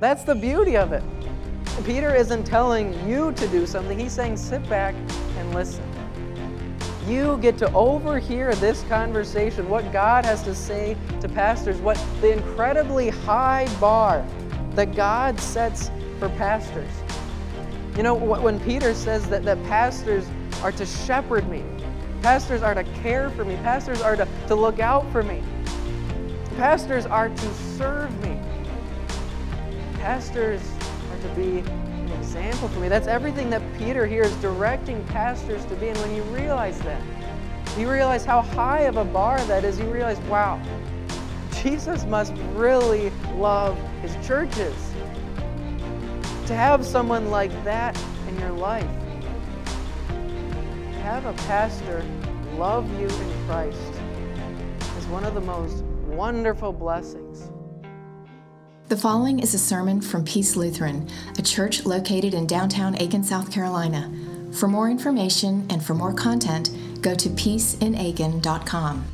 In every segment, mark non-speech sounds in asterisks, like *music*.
That's the beauty of it. Peter isn't telling you to do something, he's saying sit back and listen. You get to overhear this conversation, what God has to say to pastors, what the incredibly high bar that God sets for pastors. You know, when Peter says that, that pastors are to shepherd me, pastors are to care for me, pastors are to, to look out for me, pastors are to serve me, pastors are to be an example for me. That's everything that Peter here is directing pastors to be. And when you realize that, you realize how high of a bar that is, you realize, wow, Jesus must really love his churches to have someone like that in your life, to have a pastor love you in Christ is one of the most wonderful blessings. The following is a sermon from Peace Lutheran, a church located in downtown Aiken, South Carolina. For more information and for more content, go to peaceinaaiken.com.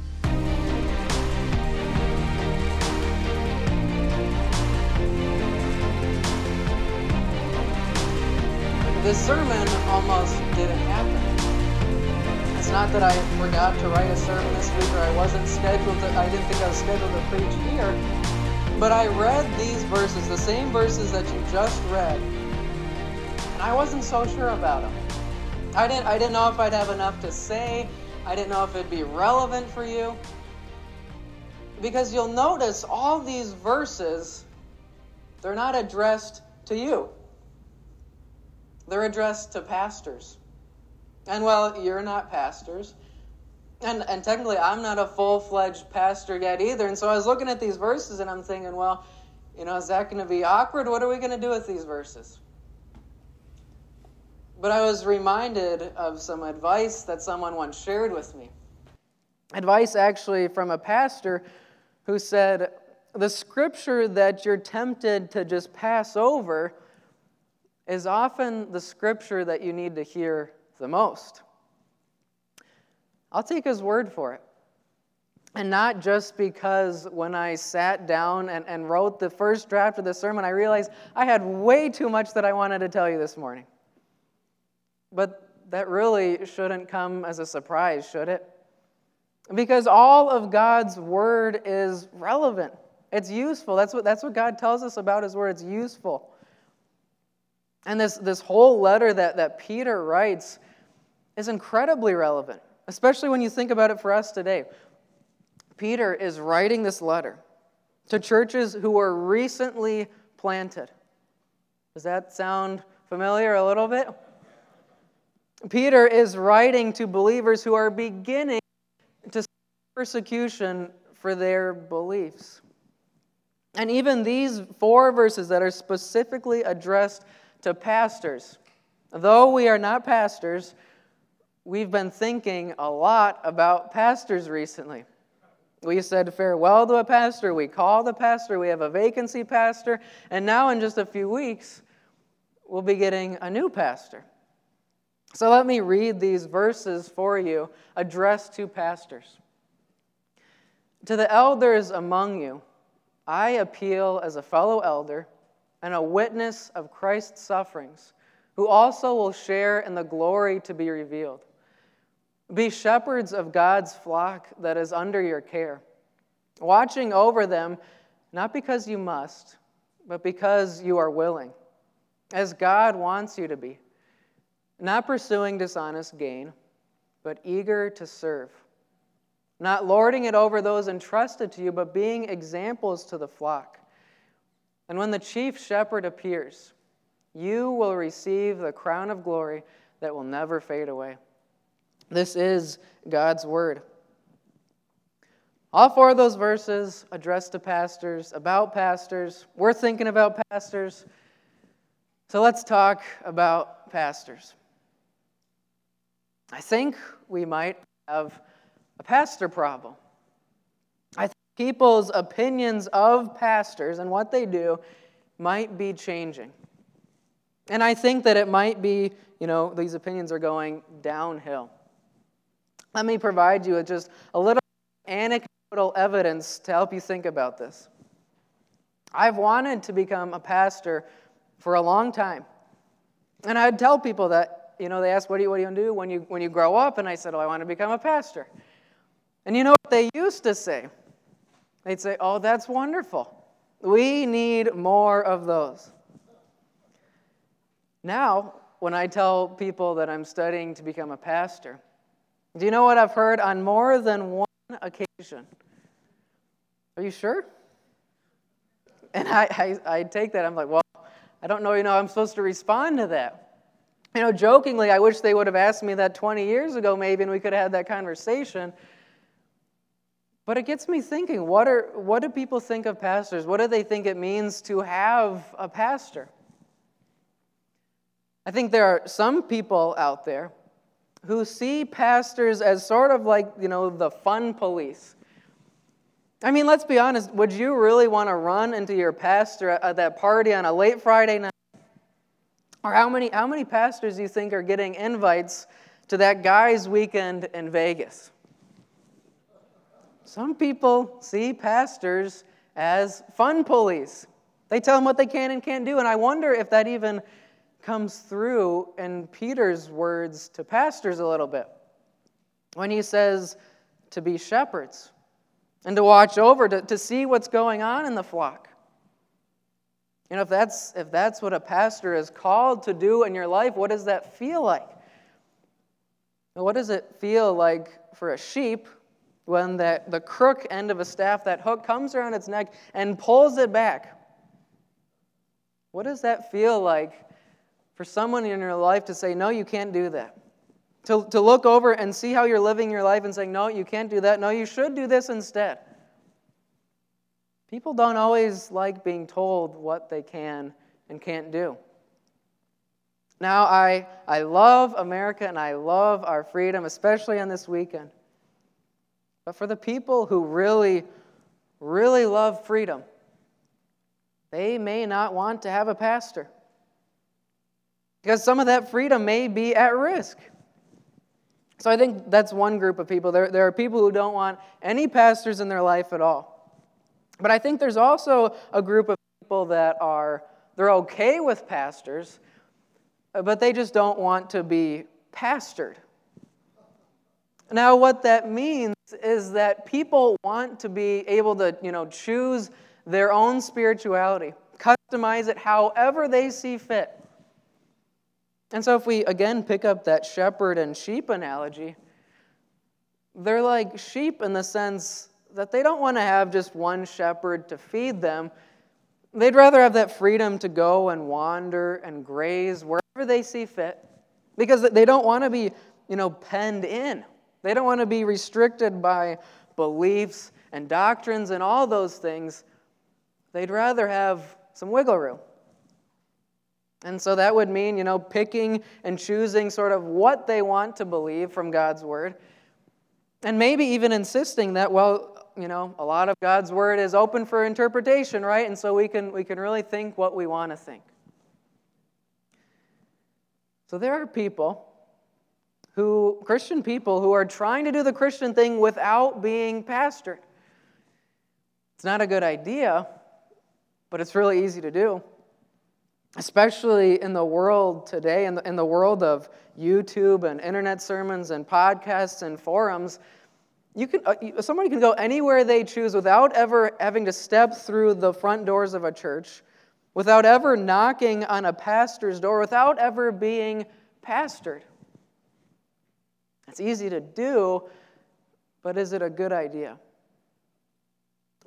this sermon almost didn't happen. It's not that I forgot to write a sermon this week or I wasn't scheduled to, I didn't think I was scheduled to preach here. But I read these verses, the same verses that you just read, and I wasn't so sure about them. I didn't, I didn't know if I'd have enough to say. I didn't know if it'd be relevant for you. Because you'll notice all these verses, they're not addressed to you. They're addressed to pastors. And well, you're not pastors. And, and technically, I'm not a full fledged pastor yet either. And so I was looking at these verses and I'm thinking, well, you know, is that going to be awkward? What are we going to do with these verses? But I was reminded of some advice that someone once shared with me. Advice actually from a pastor who said, The scripture that you're tempted to just pass over is often the scripture that you need to hear the most. I'll take his word for it. And not just because when I sat down and, and wrote the first draft of the sermon, I realized I had way too much that I wanted to tell you this morning. But that really shouldn't come as a surprise, should it? Because all of God's word is relevant. It's useful. That's what, that's what God tells us about his word. It's useful. And this, this whole letter that, that Peter writes is incredibly relevant, especially when you think about it for us today. Peter is writing this letter to churches who were recently planted. Does that sound familiar a little bit? Peter is writing to believers who are beginning to persecution for their beliefs. And even these four verses that are specifically addressed to pastors. Though we are not pastors, we've been thinking a lot about pastors recently. We said farewell to a pastor, we called a pastor, we have a vacancy pastor, and now in just a few weeks, we'll be getting a new pastor. So let me read these verses for you addressed to pastors. To the elders among you, I appeal as a fellow elder and a witness of Christ's sufferings, who also will share in the glory to be revealed. Be shepherds of God's flock that is under your care, watching over them, not because you must, but because you are willing, as God wants you to be, not pursuing dishonest gain, but eager to serve, not lording it over those entrusted to you, but being examples to the flock. And when the chief shepherd appears, you will receive the crown of glory that will never fade away. This is God's word. All four of those verses addressed to pastors, about pastors. We're thinking about pastors. So let's talk about pastors. I think we might have a pastor problem. I think people's opinions of pastors and what they do might be changing. And I think that it might be, you know, these opinions are going downhill. Let me provide you with just a little anecdotal evidence to help you think about this. I've wanted to become a pastor for a long time. And I'd tell people that, you know, they ask, what do you, what do you want to do when you, when you grow up? And I said, oh, I want to become a pastor. And you know what they used to say? They'd say, oh, that's wonderful. We need more of those. Now, when I tell people that I'm studying to become a pastor, do you know what I've heard on more than one occasion? Are you sure? And I, I, I take that, I'm like, well, I don't know, you know, I'm supposed to respond to that. You know, jokingly, I wish they would have asked me that 20 years ago, maybe, and we could have had that conversation. But it gets me thinking what, are, what do people think of pastors? What do they think it means to have a pastor? I think there are some people out there who see pastors as sort of like, you know, the fun police. I mean, let's be honest. Would you really want to run into your pastor at that party on a late Friday night? Or how many, how many pastors do you think are getting invites to that guy's weekend in Vegas? Some people see pastors as fun police. They tell them what they can and can't do. And I wonder if that even comes through in Peter's words to pastors a little bit when he says to be shepherds and to watch over, to, to see what's going on in the flock. You know, if that's, if that's what a pastor is called to do in your life, what does that feel like? What does it feel like for a sheep when that, the crook end of a staff, that hook, comes around its neck and pulls it back? What does that feel like for someone in your life to say, No, you can't do that? To, to look over and see how you're living your life and saying, No, you can't do that. No, you should do this instead. People don't always like being told what they can and can't do. Now, I, I love America and I love our freedom, especially on this weekend. But for the people who really, really love freedom, they may not want to have a pastor. Because some of that freedom may be at risk. So I think that's one group of people. There, there are people who don't want any pastors in their life at all. But I think there's also a group of people that are they're okay with pastors, but they just don't want to be pastored. Now, what that means is that people want to be able to, you know, choose their own spirituality, customize it however they see fit. And so, if we again pick up that shepherd and sheep analogy, they're like sheep in the sense that they don't want to have just one shepherd to feed them. They'd rather have that freedom to go and wander and graze wherever they see fit because they don't want to be, you know, penned in. They don't want to be restricted by beliefs and doctrines and all those things. They'd rather have some wiggle room. And so that would mean, you know, picking and choosing sort of what they want to believe from God's word. And maybe even insisting that, well, you know, a lot of God's word is open for interpretation, right? And so we can, we can really think what we want to think. So there are people who, Christian people, who are trying to do the Christian thing without being pastored. It's not a good idea, but it's really easy to do especially in the world today, in the, in the world of YouTube and internet sermons and podcasts and forums, you can, uh, somebody can go anywhere they choose without ever having to step through the front doors of a church, without ever knocking on a pastor's door, without ever being pastored. It's easy to do, but is it a good idea?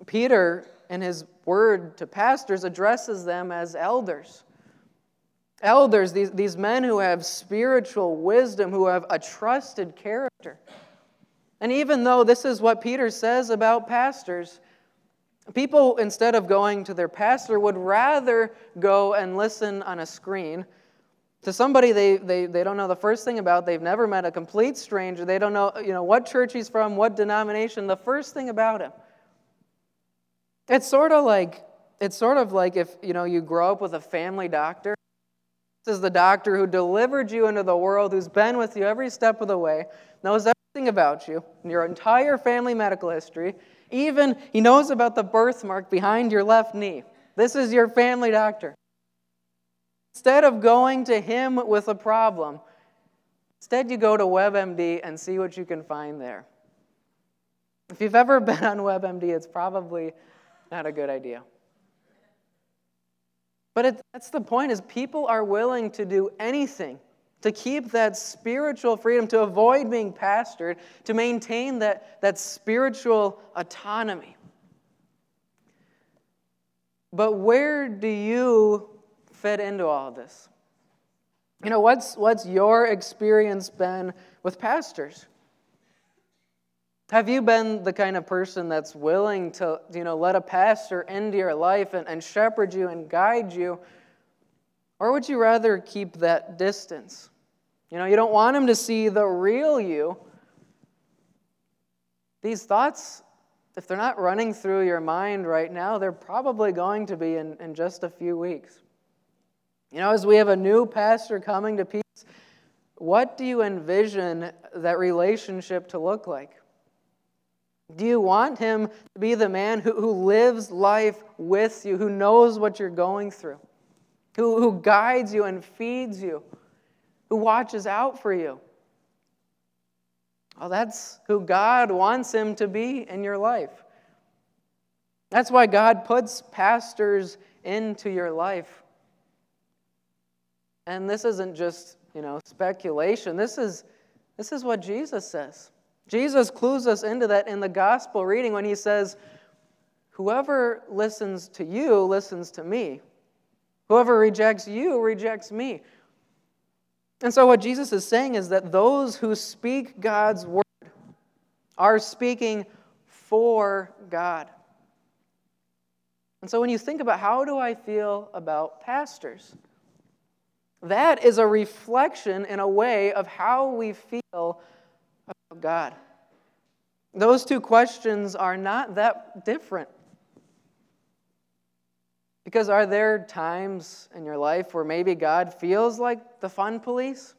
Peter, in his word to pastors, addresses them as elders. Elders, these, these men who have spiritual wisdom, who have a trusted character. And even though this is what Peter says about pastors, people, instead of going to their pastor, would rather go and listen on a screen to somebody they, they, they don't know the first thing about. They've never met a complete stranger. They don't know, you know what church he's from, what denomination, the first thing about him. It's sort of like it's sort of like if you know you grow up with a family doctor is the doctor who delivered you into the world, who's been with you every step of the way, knows everything about you, your entire family medical history. Even he knows about the birthmark behind your left knee. This is your family doctor. Instead of going to him with a problem, instead you go to WebMD and see what you can find there. If you've ever *laughs* been on WebMD, it's probably not a good idea. But it, that's the point is people are willing to do anything to keep that spiritual freedom, to avoid being pastored, to maintain that, that spiritual autonomy. But where do you fit into all of this? You know, what's, what's your experience been with pastors? Have you been the kind of person that's willing to, you know, let a pastor into your life and, and shepherd you and guide you? Or would you rather keep that distance? You know, you don't want him to see the real you. These thoughts, if they're not running through your mind right now, they're probably going to be in, in just a few weeks. You know, as we have a new pastor coming to peace, what do you envision that relationship to look like? Do you want him to be the man who, who lives life with you, who knows what you're going through, who, who guides you and feeds you, who watches out for you? Well, that's who God wants him to be in your life. That's why God puts pastors into your life. And this isn't just, you know, speculation. This is, this is what Jesus says. Jesus clues us into that in the gospel reading when he says, Whoever listens to you listens to me. Whoever rejects you rejects me. And so, what Jesus is saying is that those who speak God's word are speaking for God. And so, when you think about how do I feel about pastors, that is a reflection in a way of how we feel God? Those two questions are not that different. Because are there times in your life where maybe God feels like the fun police?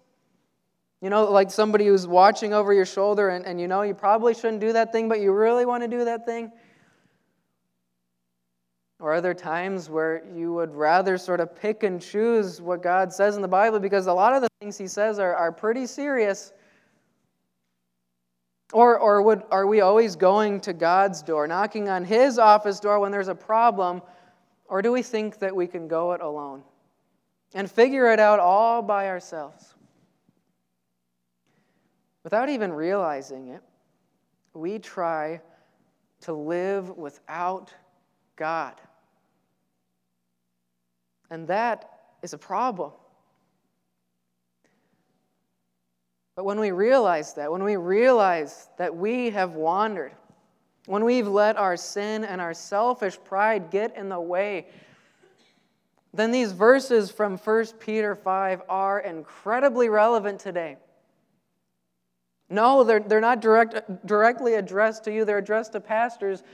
You know, like somebody who's watching over your shoulder and, and you know you probably shouldn't do that thing, but you really want to do that thing? Or are there times where you would rather sort of pick and choose what God says in the Bible because a lot of the things He says are, are pretty serious? Or, or would, are we always going to God's door, knocking on His office door when there's a problem? Or do we think that we can go it alone and figure it out all by ourselves? Without even realizing it, we try to live without God. And that is a problem. But when we realize that, when we realize that we have wandered, when we've let our sin and our selfish pride get in the way, then these verses from 1 Peter 5 are incredibly relevant today. No, they're, they're not direct, directly addressed to you, they're addressed to pastors,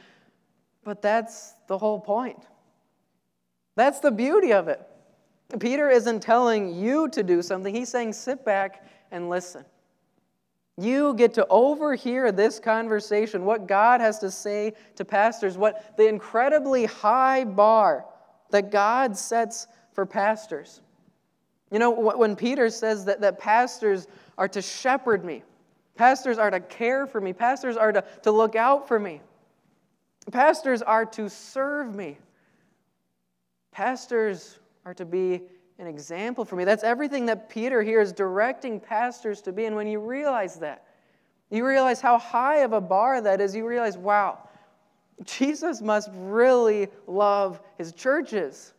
but that's the whole point. That's the beauty of it. Peter isn't telling you to do something, he's saying, sit back and listen. You get to overhear this conversation, what God has to say to pastors, what the incredibly high bar that God sets for pastors. You know, when Peter says that, that pastors are to shepherd me, pastors are to care for me, pastors are to, to look out for me, pastors are to serve me, pastors are to be an example for me. That's everything that Peter here is directing pastors to be. And when you realize that, you realize how high of a bar that is, you realize, wow, Jesus must really love his churches.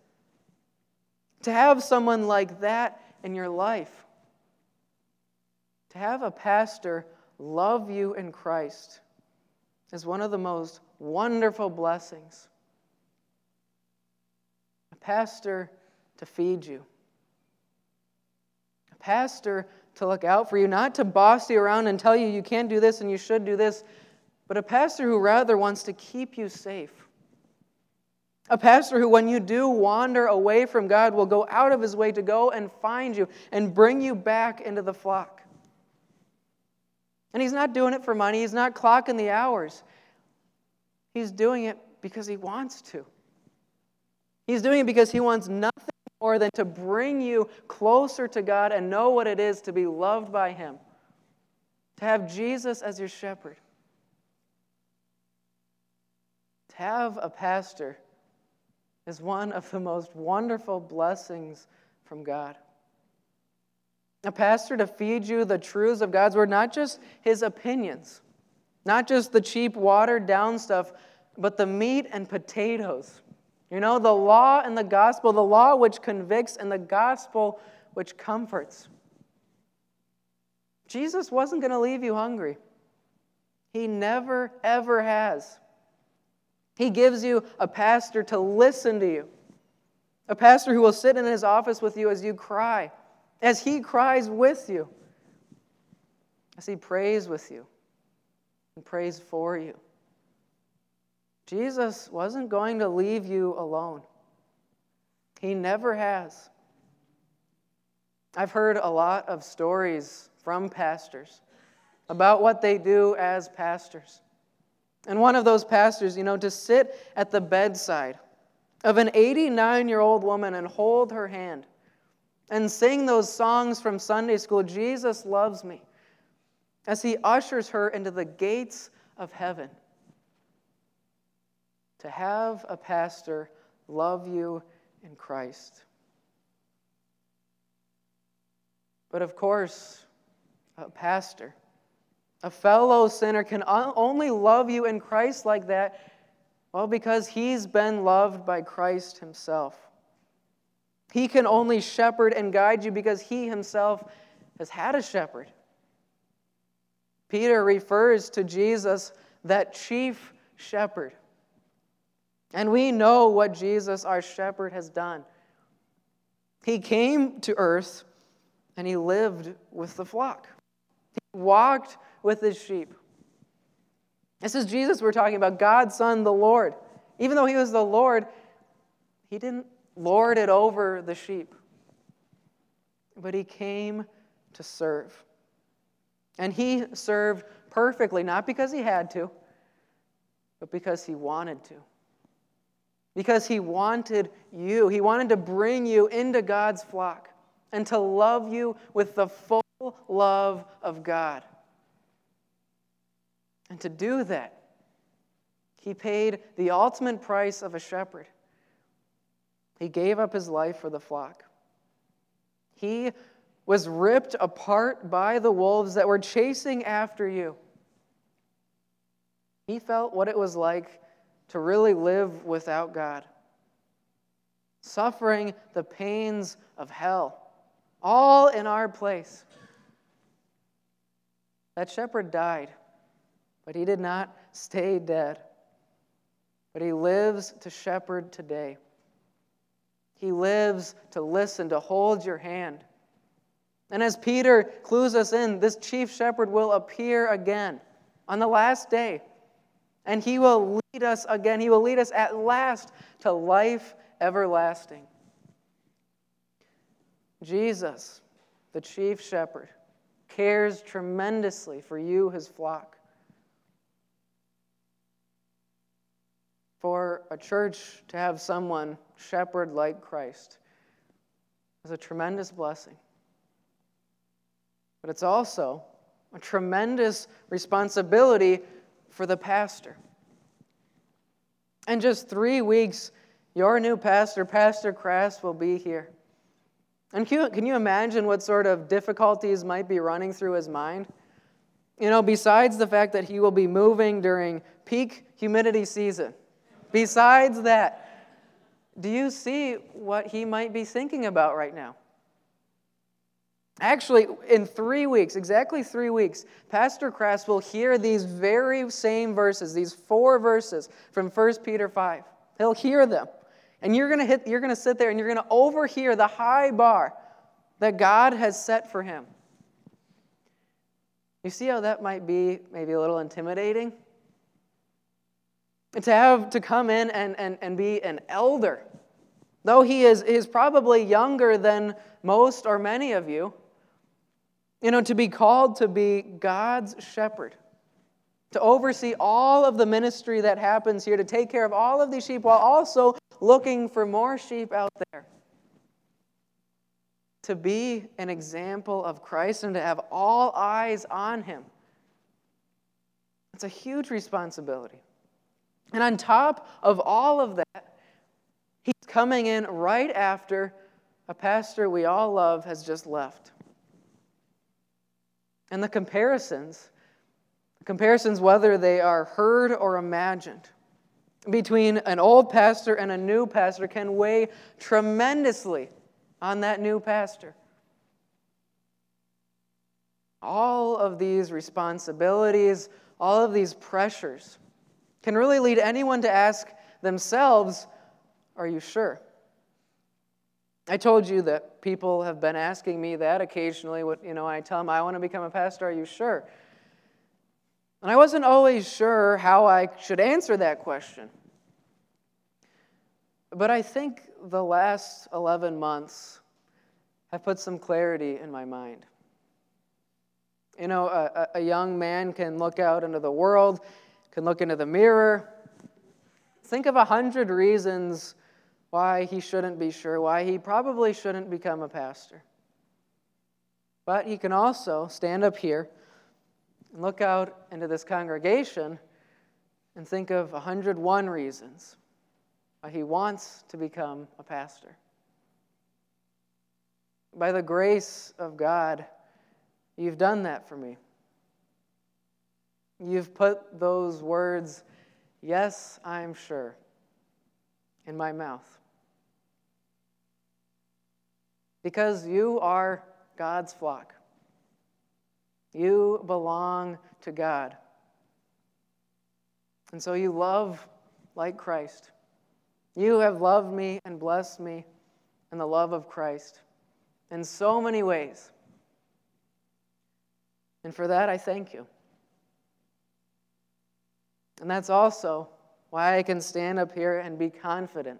To have someone like that in your life, to have a pastor love you in Christ, is one of the most wonderful blessings. A pastor to feed you. A pastor to look out for you, not to boss you around and tell you you can't do this and you should do this, but a pastor who rather wants to keep you safe. A pastor who, when you do wander away from God, will go out of his way to go and find you and bring you back into the flock. And he's not doing it for money, he's not clocking the hours. He's doing it because he wants to. He's doing it because he wants nothing more than to bring you closer to God and know what it is to be loved by him, to have Jesus as your shepherd, to have a pastor is one of the most wonderful blessings from God. A pastor to feed you the truths of God's word, not just his opinions, not just the cheap, watered down stuff, but the meat and potatoes. You know, the law and the gospel, the law which convicts and the gospel which comforts. Jesus wasn't going to leave you hungry. He never, ever has. He gives you a pastor to listen to you, a pastor who will sit in his office with you as you cry, as he cries with you, as he prays with you and prays for you. Jesus wasn't going to leave you alone. He never has. I've heard a lot of stories from pastors about what they do as pastors. And one of those pastors, you know, to sit at the bedside of an 89 year old woman and hold her hand and sing those songs from Sunday school, Jesus loves me, as he ushers her into the gates of heaven. To have a pastor love you in Christ. But of course, a pastor a fellow sinner can only love you in Christ like that, well, because he's been loved by Christ himself. He can only shepherd and guide you because he himself has had a shepherd. Peter refers to Jesus, that chief shepherd. And we know what Jesus, our shepherd, has done. He came to earth and he lived with the flock. He walked with his sheep. This is Jesus we're talking about, God's Son, the Lord. Even though he was the Lord, he didn't lord it over the sheep, but he came to serve. And he served perfectly, not because he had to, but because he wanted to. Because he wanted you. He wanted to bring you into God's flock and to love you with the full love of God. And to do that, he paid the ultimate price of a shepherd. He gave up his life for the flock. He was ripped apart by the wolves that were chasing after you. He felt what it was like to really live without God, suffering the pains of hell, all in our place. That shepherd died. But he did not stay dead, but he lives to shepherd today. He lives to listen, to hold your hand. And as Peter clues us in, this chief shepherd will appear again on the last day. And he will lead us again. He will lead us at last to life everlasting. Jesus, the chief shepherd, cares tremendously for you, his flock. for a church to have someone shepherd like Christ is a tremendous blessing. But it's also a tremendous responsibility for the pastor. In just three weeks, your new pastor, Pastor Crass, will be here. And can you, can you imagine what sort of difficulties might be running through his mind? You know, besides the fact that he will be moving during peak humidity season Besides that, do you see what he might be thinking about right now? Actually, in three weeks, exactly three weeks, Pastor Crass will hear these very same verses, these four verses from 1 Peter 5. He'll hear them. And you're to hit you're to sit there and you're to overhear the high bar that God has set for him. You see how that might be maybe a little intimidating? to have to come in and, and, and be an elder. Though he is, is probably younger than most or many of you, you know, to be called to be God's shepherd, to oversee all of the ministry that happens here, to take care of all of these sheep while also looking for more sheep out there. To be an example of Christ and to have all eyes on him. It's a huge responsibility. And on top of all of that, he's coming in right after a pastor we all love has just left. And the comparisons, comparisons whether they are heard or imagined, between an old pastor and a new pastor can weigh tremendously on that new pastor. All of these responsibilities, all of these pressures can really lead anyone to ask themselves, Are you sure? I told you that people have been asking me that occasionally. What, you know, I tell them, I want to become a pastor. Are you sure? And I wasn't always sure how I should answer that question. But I think the last 11 months have put some clarity in my mind. You know, a, a young man can look out into the world, can look into the mirror, think of a hundred reasons why he shouldn't be sure, why he probably shouldn't become a pastor. But he can also stand up here and look out into this congregation and think of 101 reasons why he wants to become a pastor. By the grace of God, you've done that for me. You've put those words, yes, I'm sure, in my mouth. Because you are God's flock. You belong to God. And so you love like Christ. You have loved me and blessed me in the love of Christ in so many ways. And for that, I thank you. And that's also why I can stand up here and be confident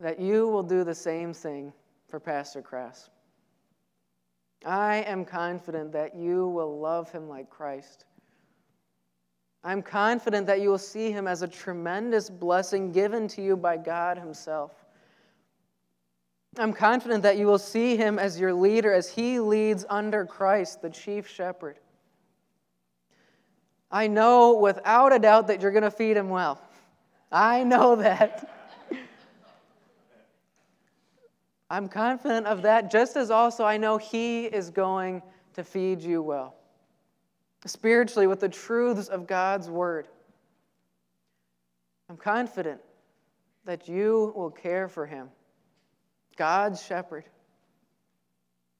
that you will do the same thing for Pastor Crass. I am confident that you will love him like Christ. I'm confident that you will see him as a tremendous blessing given to you by God Himself. I'm confident that you will see him as your leader as he leads under Christ, the chief shepherd. I know without a doubt that you're going to feed him well. I know that. I'm confident of that, just as also I know he is going to feed you well spiritually with the truths of God's word. I'm confident that you will care for him, God's shepherd,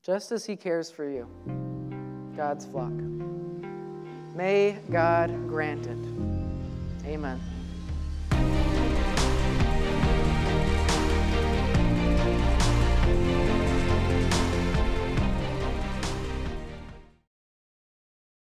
just as he cares for you, God's flock. May God grant it. Amen.